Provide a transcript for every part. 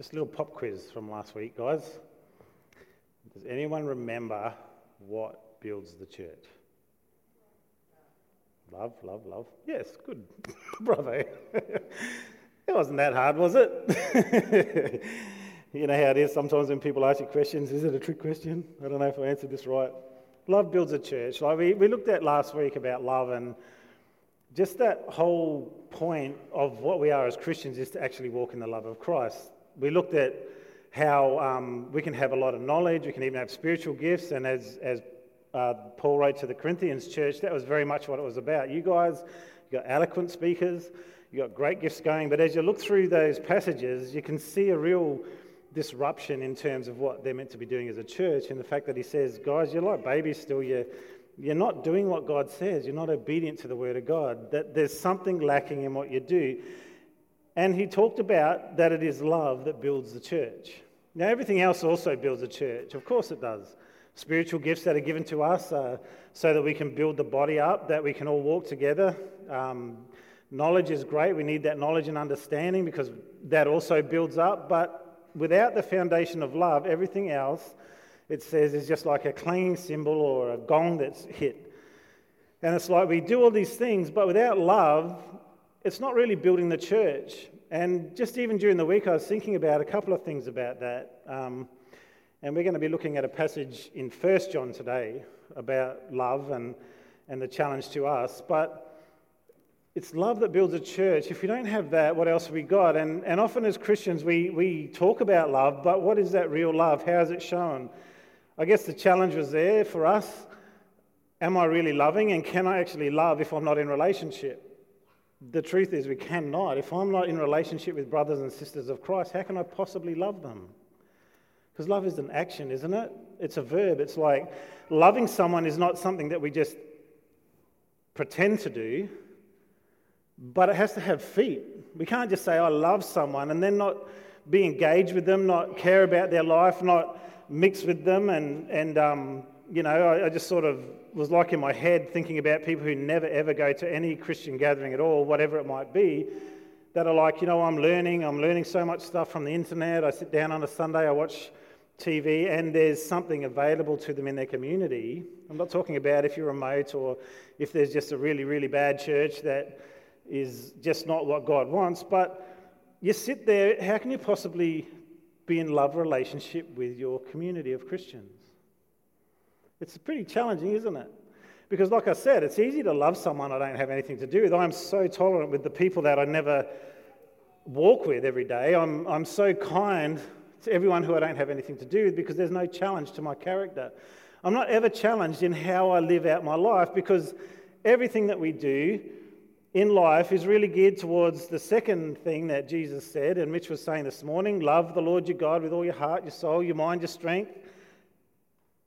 Just a little pop quiz from last week, guys. Does anyone remember what builds the church? Love, love, love. Yes, good. Bravo. it wasn't that hard, was it? you know how it is sometimes when people ask you questions is it a trick question? I don't know if I answered this right. Love builds a church. Like we, we looked at last week about love and just that whole point of what we are as Christians is to actually walk in the love of Christ we looked at how um, we can have a lot of knowledge, we can even have spiritual gifts, and as, as uh, Paul wrote to the Corinthians church, that was very much what it was about. You guys, you got eloquent speakers, you got great gifts going, but as you look through those passages, you can see a real disruption in terms of what they're meant to be doing as a church, and the fact that he says, guys, you're like babies still, you're, you're not doing what God says, you're not obedient to the word of God, that there's something lacking in what you do. And he talked about that it is love that builds the church. Now, everything else also builds a church. Of course, it does. Spiritual gifts that are given to us uh, so that we can build the body up, that we can all walk together. Um, knowledge is great. We need that knowledge and understanding because that also builds up. But without the foundation of love, everything else, it says, is just like a clanging cymbal or a gong that's hit. And it's like we do all these things, but without love, it's not really building the church. And just even during the week, I was thinking about a couple of things about that. Um, and we're going to be looking at a passage in 1 John today about love and, and the challenge to us. But it's love that builds a church. If we don't have that, what else have we got? And, and often as Christians, we, we talk about love, but what is that real love? How is it shown? I guess the challenge was there for us. Am I really loving? And can I actually love if I'm not in relationship? The truth is, we cannot. If I'm not in relationship with brothers and sisters of Christ, how can I possibly love them? Because love is an action, isn't it? It's a verb. It's like loving someone is not something that we just pretend to do, but it has to have feet. We can't just say, I love someone, and then not be engaged with them, not care about their life, not mix with them, and, and um, you know, I, I just sort of was like in my head thinking about people who never ever go to any Christian gathering at all, whatever it might be, that are like, you know, I'm learning, I'm learning so much stuff from the internet. I sit down on a Sunday, I watch TV, and there's something available to them in their community. I'm not talking about if you're remote or if there's just a really, really bad church that is just not what God wants, but you sit there, how can you possibly be in love relationship with your community of Christians? It's pretty challenging, isn't it? Because, like I said, it's easy to love someone I don't have anything to do with. I'm so tolerant with the people that I never walk with every day. I'm, I'm so kind to everyone who I don't have anything to do with because there's no challenge to my character. I'm not ever challenged in how I live out my life because everything that we do in life is really geared towards the second thing that Jesus said, and Mitch was saying this morning love the Lord your God with all your heart, your soul, your mind, your strength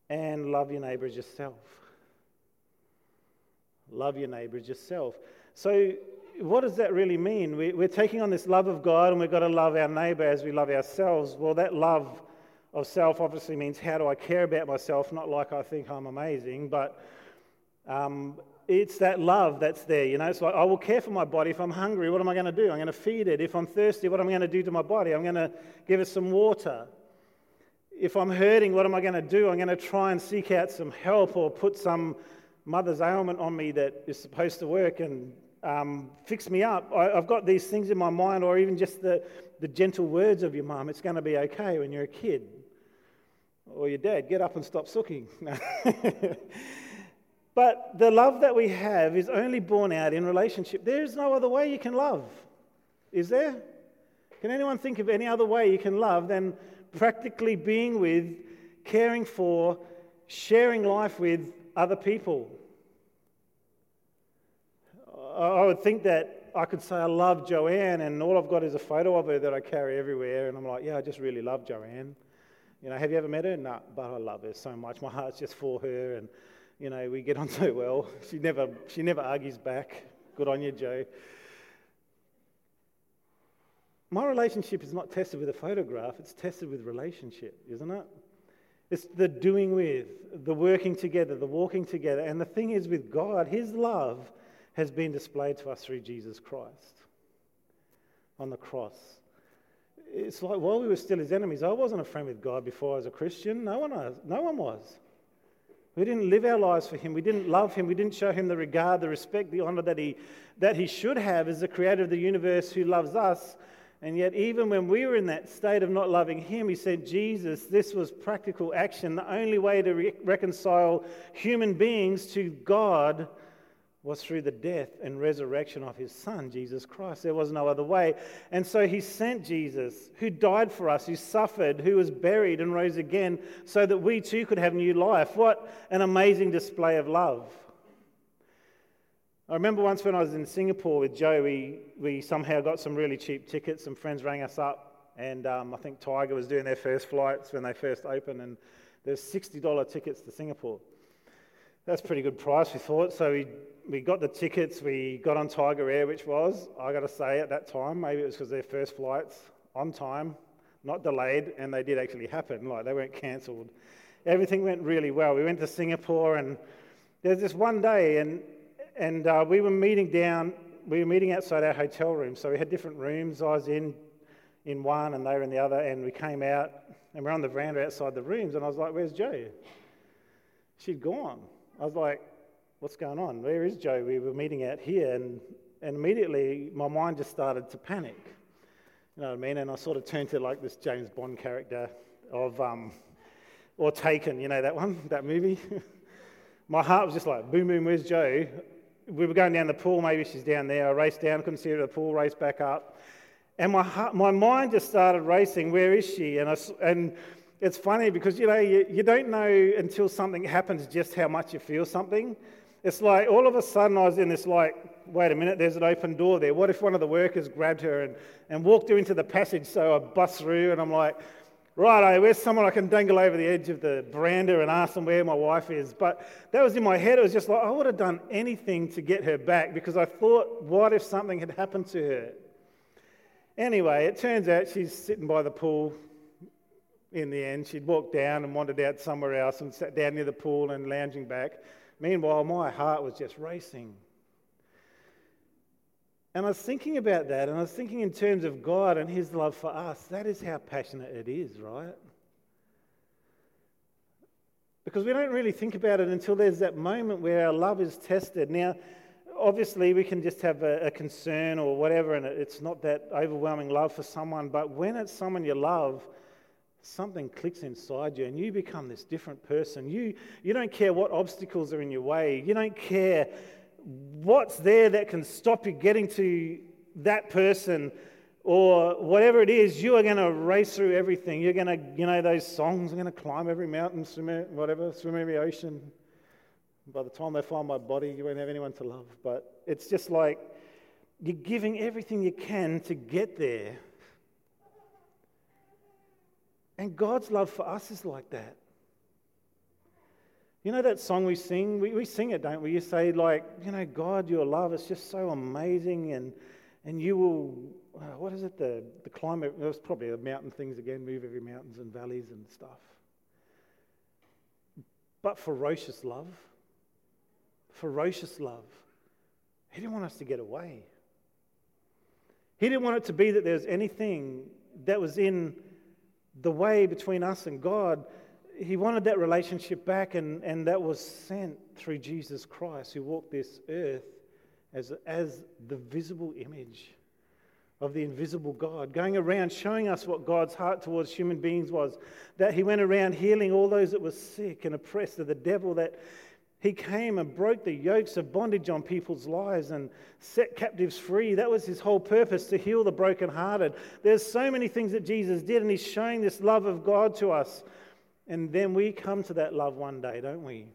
and love your neighbour as yourself. Love your neighbour as yourself. So, what does that really mean? We're taking on this love of God and we've got to love our neighbour as we love ourselves. Well, that love of self obviously means how do I care about myself, not like I think I'm amazing, but um, it's that love that's there. You know, it's like I will care for my body. If I'm hungry, what am I going to do? I'm going to feed it. If I'm thirsty, what am I going to do to my body? I'm going to give it some water if I'm hurting, what am I going to do? I'm going to try and seek out some help or put some mother's ailment on me that is supposed to work and um, fix me up. I, have got these things in my mind, or even just the, the gentle words of your mum. It's going to be okay when you're a kid. Or your dad, get up and stop sooking. but the love that we have is only born out in relationship. There is no other way you can love, is there? Can anyone think of any other way you can love than practically being with, caring for, sharing life with other people. I would think that I could say I love Joanne, and all I've got is a photo of her that I carry everywhere, and I'm like, yeah, I just really love Joanne. You know, have you ever met her? No, but I love her so much. My heart's just for her, and you know, we get on so well. She never, she never argues back. Good on you, Joe. My relationship is not tested with a photograph, it's tested with relationship, isn't it? It's the doing with, the working together, the walking together. And the thing is, with God, His love has been displayed to us through Jesus Christ on the cross. it's like while we were still his enemies, I wasn't a friend with God before I was a Christian. No one, was, no one was. We didn't live our lives for him. We didn't love him. We didn't show him the regard, the respect, the honor that he, that he should have as the creator of the universe who loves us. And yet, even when we were in that state of not loving him, he said, Jesus, this was practical action. The only way to re- reconcile human beings to God was through the death and resurrection of his son, Jesus Christ. There was no other way. And so he sent Jesus, who died for us, who suffered, who was buried and rose again, so that we too could have new life. What an amazing display of love. I remember once when I was in Singapore with Joe, we, we somehow got some really cheap tickets. Some friends rang us up, and um, I think Tiger was doing their first flights when they first opened, and there's $60 tickets to Singapore. That's pretty good price, we thought. So we we got the tickets, we got on Tiger Air, which was, I got to say, at that time, maybe it was because their first flights on time, not delayed, and they did actually happen. Like they weren't cancelled. Everything went really well. We went to Singapore, and there's this one day, and and uh, we were meeting down. We were meeting outside our hotel room, so we had different rooms. I was in in one, and they were in the other, and we came out, and we're on the veranda outside the rooms, and I was like, "Where's Joe?" She'd gone. I was like, what's going on? Where is Joe? We were meeting out here, and, and immediately my mind just started to panic. You know what I mean? And I sort of turned to like this James Bond character of, um, or Taken, you know that one, that movie? my heart was just like, boom, boom, where's Joe? We were going down the pool, maybe she's down there. I raced down, couldn't see her at the pool, raced back up. And my, heart, my mind just started racing, where is she? And, I, and it's funny because, you know, you, you don't know until something happens just how much you feel something. It's like all of a sudden I was in this like, wait a minute, there's an open door there. What if one of the workers grabbed her and, and walked her into the passage? So I bust through and I'm like, right, where's someone I can dangle over the edge of the veranda and ask them where my wife is? But that was in my head. It was just like, I would have done anything to get her back because I thought, what if something had happened to her? Anyway, it turns out she's sitting by the pool in the end. She'd walked down and wandered out somewhere else and sat down near the pool and lounging back. Meanwhile, my heart was just racing. And I was thinking about that, and I was thinking in terms of God and His love for us. That is how passionate it is, right? Because we don't really think about it until there's that moment where our love is tested. Now, obviously, we can just have a, a concern or whatever, and it's not that overwhelming love for someone, but when it's someone you love, something clicks inside you and you become this different person. You, you don't care what obstacles are in your way, you don't care what's there that can stop you getting to that person or whatever it is, you are going to race through everything. You're going to, you know, those songs, I'm going to climb every mountain, swim, whatever, swim every ocean. By the time they find my body, you won't have anyone to love. But it's just like you're giving everything you can to get there. And God's love for us is like that. You know that song we sing? We, we sing it, don't we? You say, like, you know, God, your love is just so amazing, and, and you will, uh, what is it, the, the climate? It was probably the mountain things again, move every mountains and valleys and stuff. But ferocious love, ferocious love. He didn't want us to get away. He didn't want it to be that there was anything that was in the way between us and God, he wanted that relationship back, and, and that was sent through Jesus Christ, who walked this earth as, as the visible image of the invisible God, going around showing us what God's heart towards human beings was. That he went around healing all those that were sick and oppressed of the devil, that he came and broke the yokes of bondage on people's lives and set captives free. That was his whole purpose to heal the brokenhearted. There's so many things that Jesus did, and he's showing this love of God to us. And then we come to that love one day, don't we?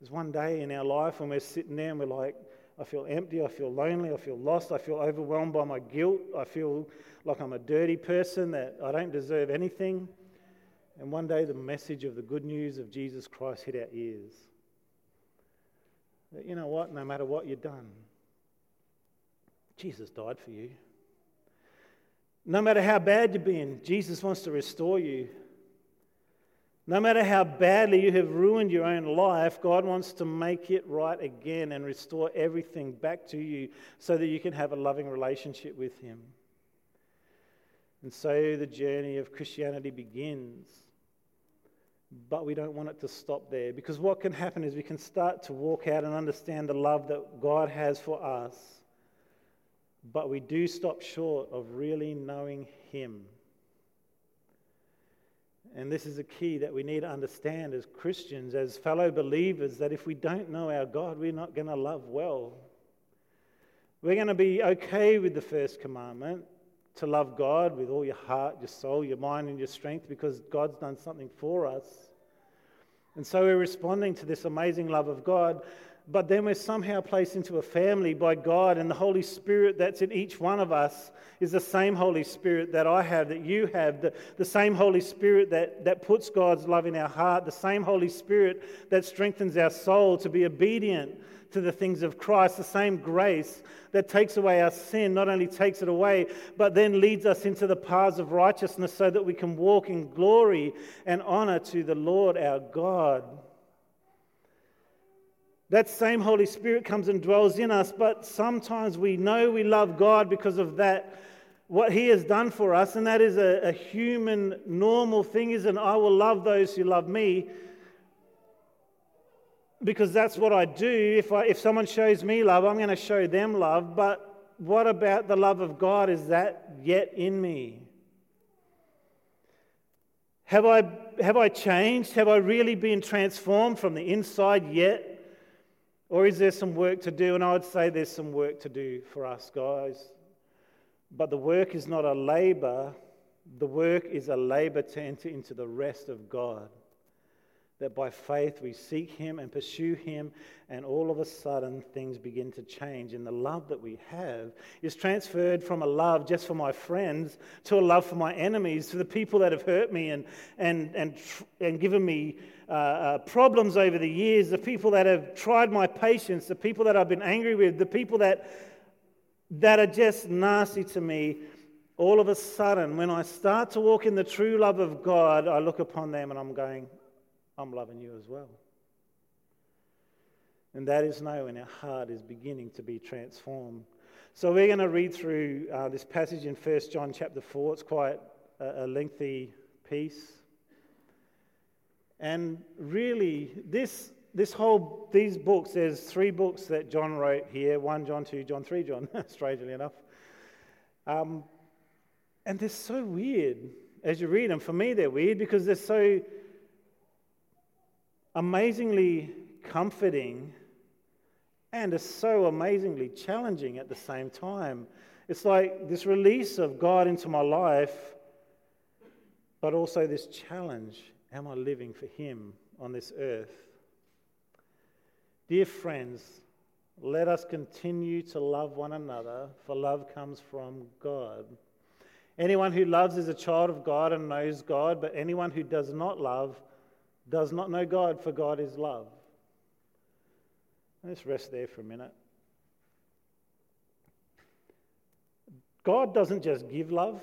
There's one day in our life when we're sitting there and we're like, I feel empty, I feel lonely, I feel lost, I feel overwhelmed by my guilt, I feel like I'm a dirty person, that I don't deserve anything. And one day the message of the good news of Jesus Christ hit our ears. That you know what, no matter what you've done, Jesus died for you. No matter how bad you've been, Jesus wants to restore you. No matter how badly you have ruined your own life, God wants to make it right again and restore everything back to you so that you can have a loving relationship with Him. And so the journey of Christianity begins. But we don't want it to stop there because what can happen is we can start to walk out and understand the love that God has for us, but we do stop short of really knowing Him. And this is a key that we need to understand as Christians, as fellow believers, that if we don't know our God, we're not going to love well. We're going to be okay with the first commandment to love God with all your heart, your soul, your mind, and your strength because God's done something for us. And so we're responding to this amazing love of God, but then we're somehow placed into a family by God, and the Holy Spirit that's in each one of us is the same Holy Spirit that I have, that you have, the, the same Holy Spirit that, that puts God's love in our heart, the same Holy Spirit that strengthens our soul to be obedient to the things of Christ, the same grace that takes away our sin, not only takes it away, but then leads us into the paths of righteousness so that we can walk in glory and honor to the Lord our God. That same Holy Spirit comes and dwells in us, but sometimes we know we love God because of that, what He has done for us, and that is a, a human, normal thing, is and I will love those who love me because that's what I do. If, I, if someone shows me love, I'm going to show them love. But what about the love of God? Is that yet in me? Have I, have I changed? Have I really been transformed from the inside yet? Or is there some work to do? And I would say there's some work to do for us, guys. But the work is not a labor, the work is a labor to enter into the rest of God that by faith we seek Him and pursue Him, and all of a sudden things begin to change. And the love that we have is transferred from a love just for my friends to a love for my enemies, to the people that have hurt me and, and, and, and given me uh, uh, problems over the years, the people that have tried my patience, the people that I've been angry with, the people that, that are just nasty to me. All of a sudden, when I start to walk in the true love of God, I look upon them and I'm going, I'm loving you as well. And that is knowing our heart is beginning to be transformed. So we're going to read through uh, this passage in 1 John chapter 4. It's quite a, a lengthy piece. And really, this, this whole, these books, there's three books that John wrote here 1 John, 2 John, 3 John, strangely enough. Um, and they're so weird as you read them. For me, they're weird because they're so amazingly comforting and is so amazingly challenging at the same time. It's like this release of God into my life, but also this challenge am I living for Him on this earth? Dear friends, let us continue to love one another, for love comes from God. Anyone who loves is a child of God and knows God, but anyone who does not love does not know God, for God is love. Let's rest there for a minute. God doesn't just give love,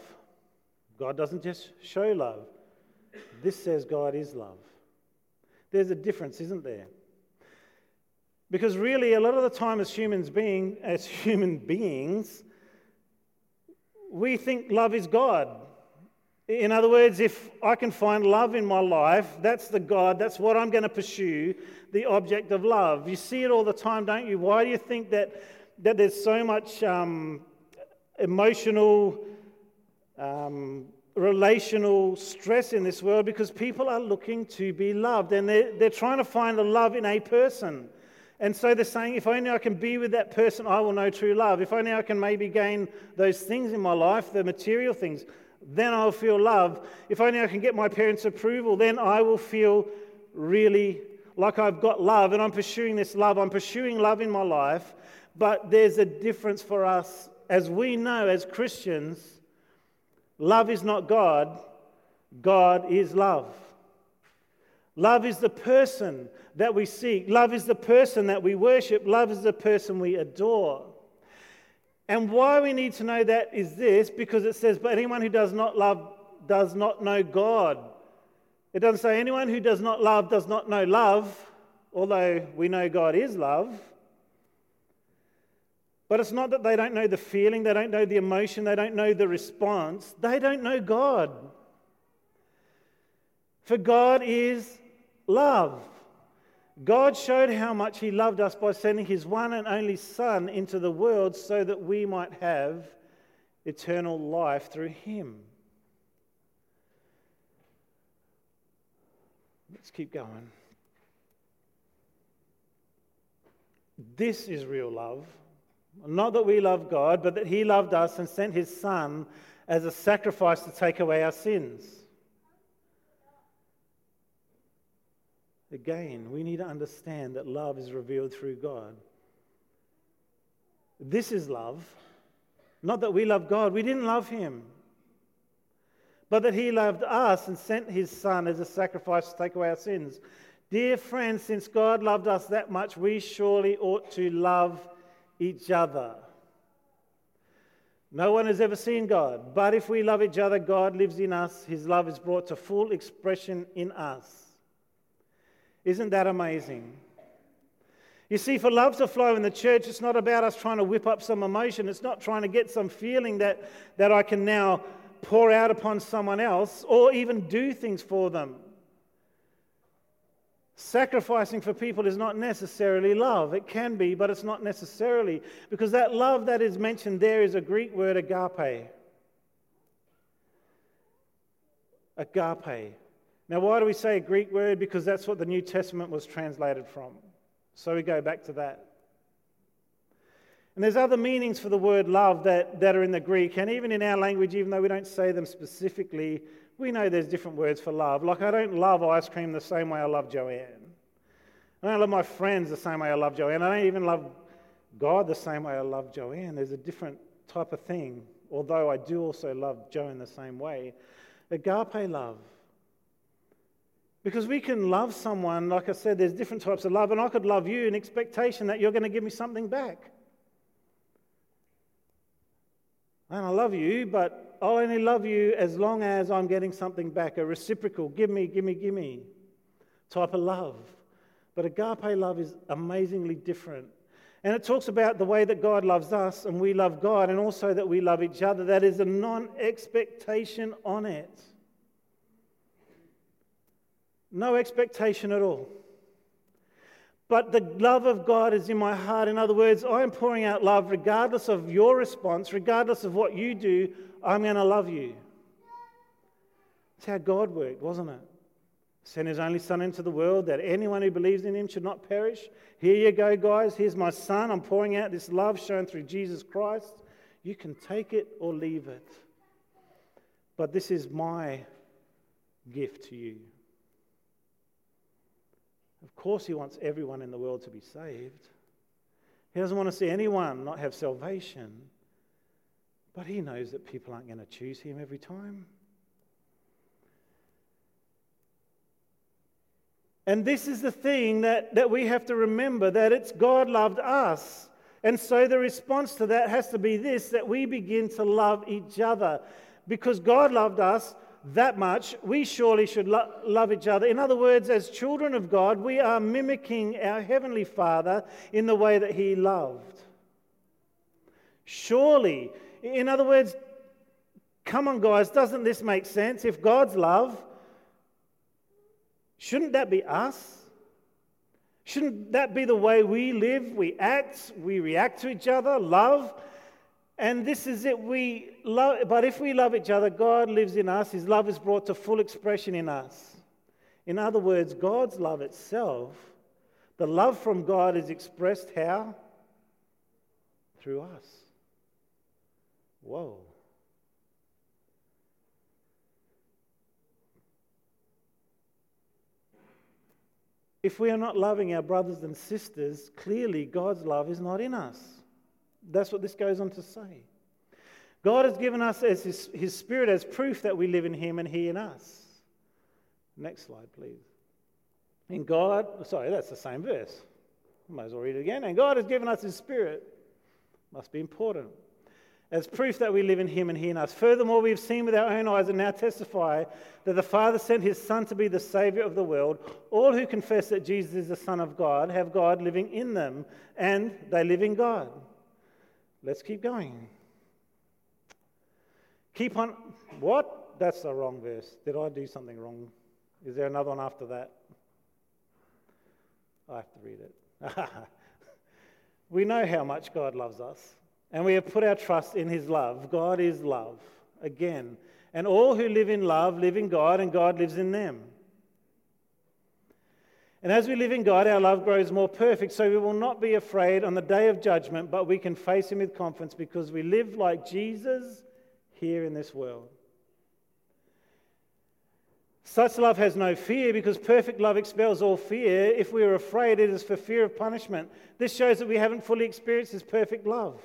God doesn't just show love. This says God is love. There's a difference, isn't there? Because really, a lot of the time, as humans being, as human beings, we think love is God. In other words, if I can find love in my life, that's the God, that's what I'm going to pursue, the object of love. You see it all the time, don't you? Why do you think that, that there's so much um, emotional, um, relational stress in this world? Because people are looking to be loved and they're, they're trying to find a love in a person. And so they're saying, if only I can be with that person, I will know true love. If only I can maybe gain those things in my life, the material things, then I'll feel love. If only I can get my parents' approval, then I will feel really like I've got love and I'm pursuing this love. I'm pursuing love in my life. But there's a difference for us. As we know as Christians, love is not God, God is love. Love is the person that we seek. Love is the person that we worship. Love is the person we adore. And why we need to know that is this because it says, But anyone who does not love does not know God. It doesn't say anyone who does not love does not know love, although we know God is love. But it's not that they don't know the feeling, they don't know the emotion, they don't know the response. They don't know God. For God is love. God showed how much He loved us by sending His one and only Son into the world so that we might have eternal life through Him. Let's keep going. This is real love. Not that we love God, but that He loved us and sent His Son as a sacrifice to take away our sins. Again, we need to understand that love is revealed through God. This is love. Not that we love God, we didn't love Him. But that He loved us and sent His Son as a sacrifice to take away our sins. Dear friends, since God loved us that much, we surely ought to love each other. No one has ever seen God, but if we love each other, God lives in us. His love is brought to full expression in us. Isn't that amazing? You see, for love to flow in the church, it's not about us trying to whip up some emotion. It's not trying to get some feeling that, that I can now pour out upon someone else or even do things for them. Sacrificing for people is not necessarily love. It can be, but it's not necessarily. Because that love that is mentioned there is a Greek word, agape. Agape. Now, why do we say a Greek word? Because that's what the New Testament was translated from. So we go back to that. And there's other meanings for the word love that, that are in the Greek, and even in our language, even though we don't say them specifically, we know there's different words for love. Like, I don't love ice cream the same way I love Joanne. I don't love my friends the same way I love Joanne. I don't even love God the same way I love Joanne. There's a different type of thing, although I do also love Joanne the same way. Agape love. Because we can love someone, like I said, there's different types of love, and I could love you in expectation that you're going to give me something back. And I love you, but I'll only love you as long as I'm getting something back, a reciprocal, give me, give me, give me type of love. But agape love is amazingly different. And it talks about the way that God loves us and we love God, and also that we love each other. That is a non expectation on it. No expectation at all. But the love of God is in my heart. In other words, I am pouring out love regardless of your response, regardless of what you do, I'm going to love you. That's how God worked, wasn't it? Sent his only Son into the world that anyone who believes in him should not perish. Here you go, guys. Here's my Son. I'm pouring out this love shown through Jesus Christ. You can take it or leave it. But this is my gift to you. Of course, he wants everyone in the world to be saved. He doesn't want to see anyone not have salvation. But he knows that people aren't going to choose him every time. And this is the thing that, that we have to remember that it's God loved us. And so the response to that has to be this that we begin to love each other. Because God loved us, that much, we surely should lo- love each other. In other words, as children of God, we are mimicking our Heavenly Father in the way that He loved. Surely, in other words, come on, guys, doesn't this make sense? If God's love, shouldn't that be us? Shouldn't that be the way we live, we act, we react to each other, love? And this is it. We love, but if we love each other, God lives in us. His love is brought to full expression in us. In other words, God's love itself, the love from God is expressed how? Through us. Whoa. If we are not loving our brothers and sisters, clearly God's love is not in us. That's what this goes on to say. God has given us as his, his Spirit as proof that we live in Him and He in us. Next slide, please. In God, sorry, that's the same verse. I might as well read it again. And God has given us His Spirit. Must be important. As proof that we live in Him and He in us. Furthermore, we have seen with our own eyes and now testify that the Father sent His Son to be the Savior of the world. All who confess that Jesus is the Son of God have God living in them, and they live in God. Let's keep going. Keep on. What? That's the wrong verse. Did I do something wrong? Is there another one after that? I have to read it. we know how much God loves us, and we have put our trust in His love. God is love. Again. And all who live in love live in God, and God lives in them. And as we live in God, our love grows more perfect, so we will not be afraid on the day of judgment, but we can face Him with confidence because we live like Jesus here in this world. Such love has no fear because perfect love expels all fear. If we are afraid, it is for fear of punishment. This shows that we haven't fully experienced His perfect love.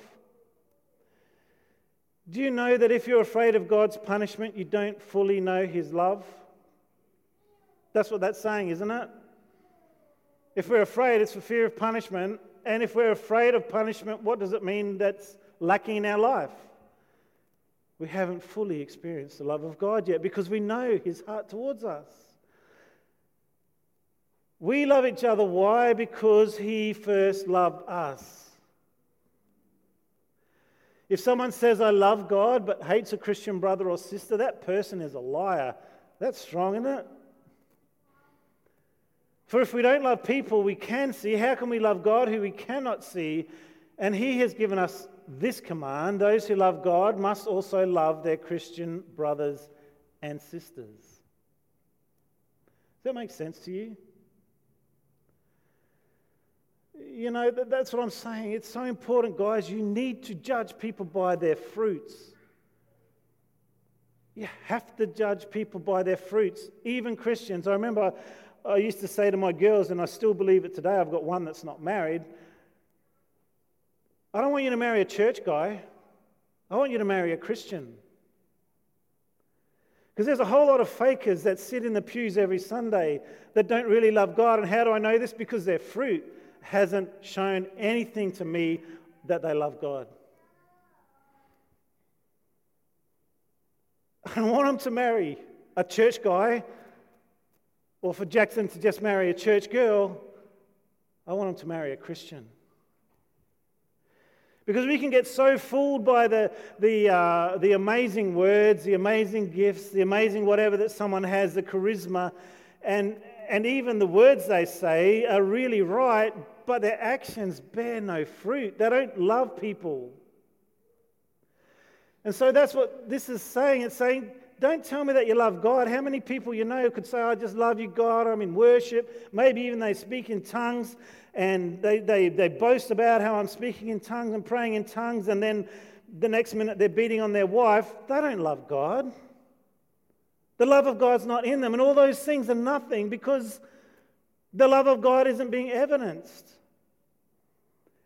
Do you know that if you're afraid of God's punishment, you don't fully know His love? That's what that's saying, isn't it? If we're afraid, it's for fear of punishment. And if we're afraid of punishment, what does it mean that's lacking in our life? We haven't fully experienced the love of God yet because we know His heart towards us. We love each other. Why? Because He first loved us. If someone says, I love God, but hates a Christian brother or sister, that person is a liar. That's strong, isn't it? For if we don't love people we can see, how can we love God who we cannot see? And He has given us this command those who love God must also love their Christian brothers and sisters. Does that make sense to you? You know, that's what I'm saying. It's so important, guys. You need to judge people by their fruits. You have to judge people by their fruits, even Christians. I remember I used to say to my girls, and I still believe it today, I've got one that's not married. I don't want you to marry a church guy. I want you to marry a Christian. Because there's a whole lot of fakers that sit in the pews every Sunday that don't really love God. And how do I know this? Because their fruit hasn't shown anything to me that they love God. I want them to marry a church guy or for Jackson to just marry a church girl, I want him to marry a Christian. Because we can get so fooled by the, the, uh, the amazing words, the amazing gifts, the amazing whatever that someone has, the charisma, and, and even the words they say are really right, but their actions bear no fruit. They don't love people. And so that's what this is saying. It's saying, don't tell me that you love God. How many people you know could say, I just love you, God? I'm in worship. Maybe even they speak in tongues and they, they, they boast about how I'm speaking in tongues and praying in tongues, and then the next minute they're beating on their wife. They don't love God. The love of God's not in them. And all those things are nothing because the love of God isn't being evidenced.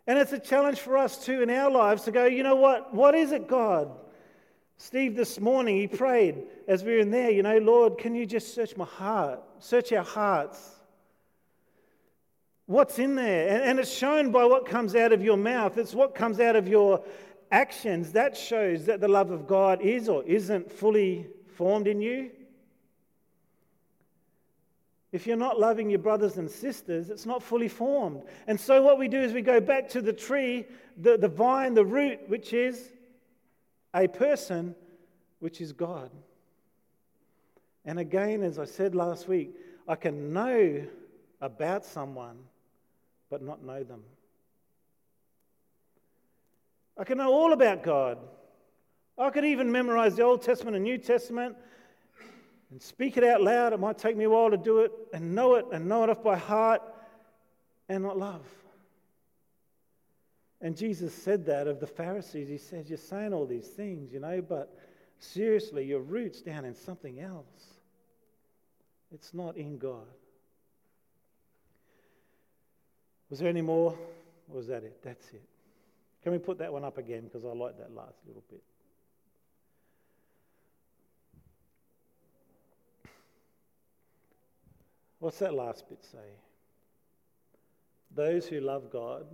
And it's a challenge for us too in our lives to go, you know what? What is it, God? Steve, this morning, he prayed as we were in there, you know, Lord, can you just search my heart? Search our hearts. What's in there? And, it's shown by what comes out of your mouth, it's what comes out of your actions. That shows that the love of God is or isn't fully formed in you. If you're not loving your brothers and sisters, it's not fully formed. And so, what we do is we go back to the tree, the, the vine, the root, which is a person which is God. And again, as I said last week, I can know about someone but not know them. I can know all about God. I could even memorize the Old Testament and New Testament and speak it out loud. It might take me a while to do it and know it and know it off by heart and not love. And Jesus said that of the Pharisees. He says, You're saying all these things, you know, but seriously, your root's down in something else. It's not in God. Was there any more? Or was that it? That's it. Can we put that one up again? Because I like that last little bit. What's that last bit say? Those who love God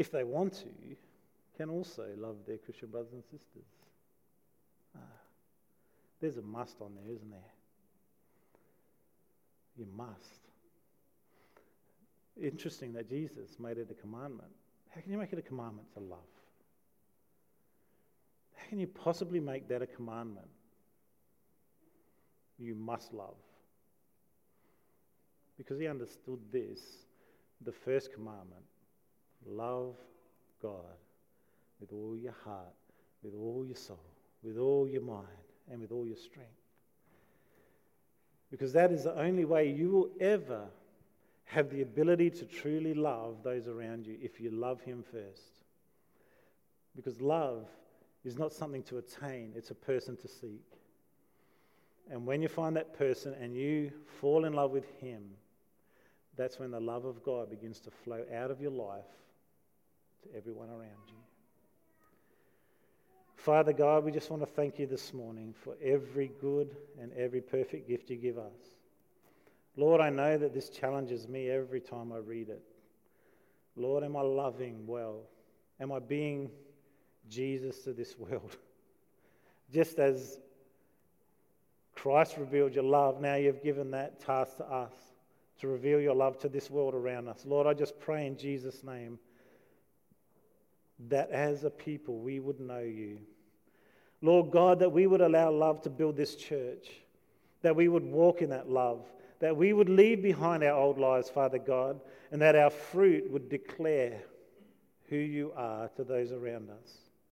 if they want to, can also love their Christian brothers and sisters. Ah, there's a must on there, isn't there? You must. interesting that Jesus made it a commandment. How can you make it a commandment to love? How can you possibly make that a commandment? You must love. Because he understood this, the first commandment love God with all your heart, with all your soul, with all your mind, and with all your strength. Because that is the only way you will ever have the ability to truly love those around you if you love Him first. Because love is not something to attain, it's a person to seek. And when you find that person and you fall in love with Him, that's when the love of God begins to flow out of your life to everyone around you. Father God, we just want to thank you this morning for every good and every perfect gift you give us. Lord, I know that this challenges me every time I read it. Lord, am I loving well? Am I being Jesus to this world? Just as Christ revealed your love, now you've given that task to us to reveal your love to this world around us. Lord, I just pray in Jesus' name that as a people we would know you. Lord God, that we would allow love to build this church, that we would walk in that love, that we would leave behind our old lives, Father God, and that our fruit would declare who you are to those around us.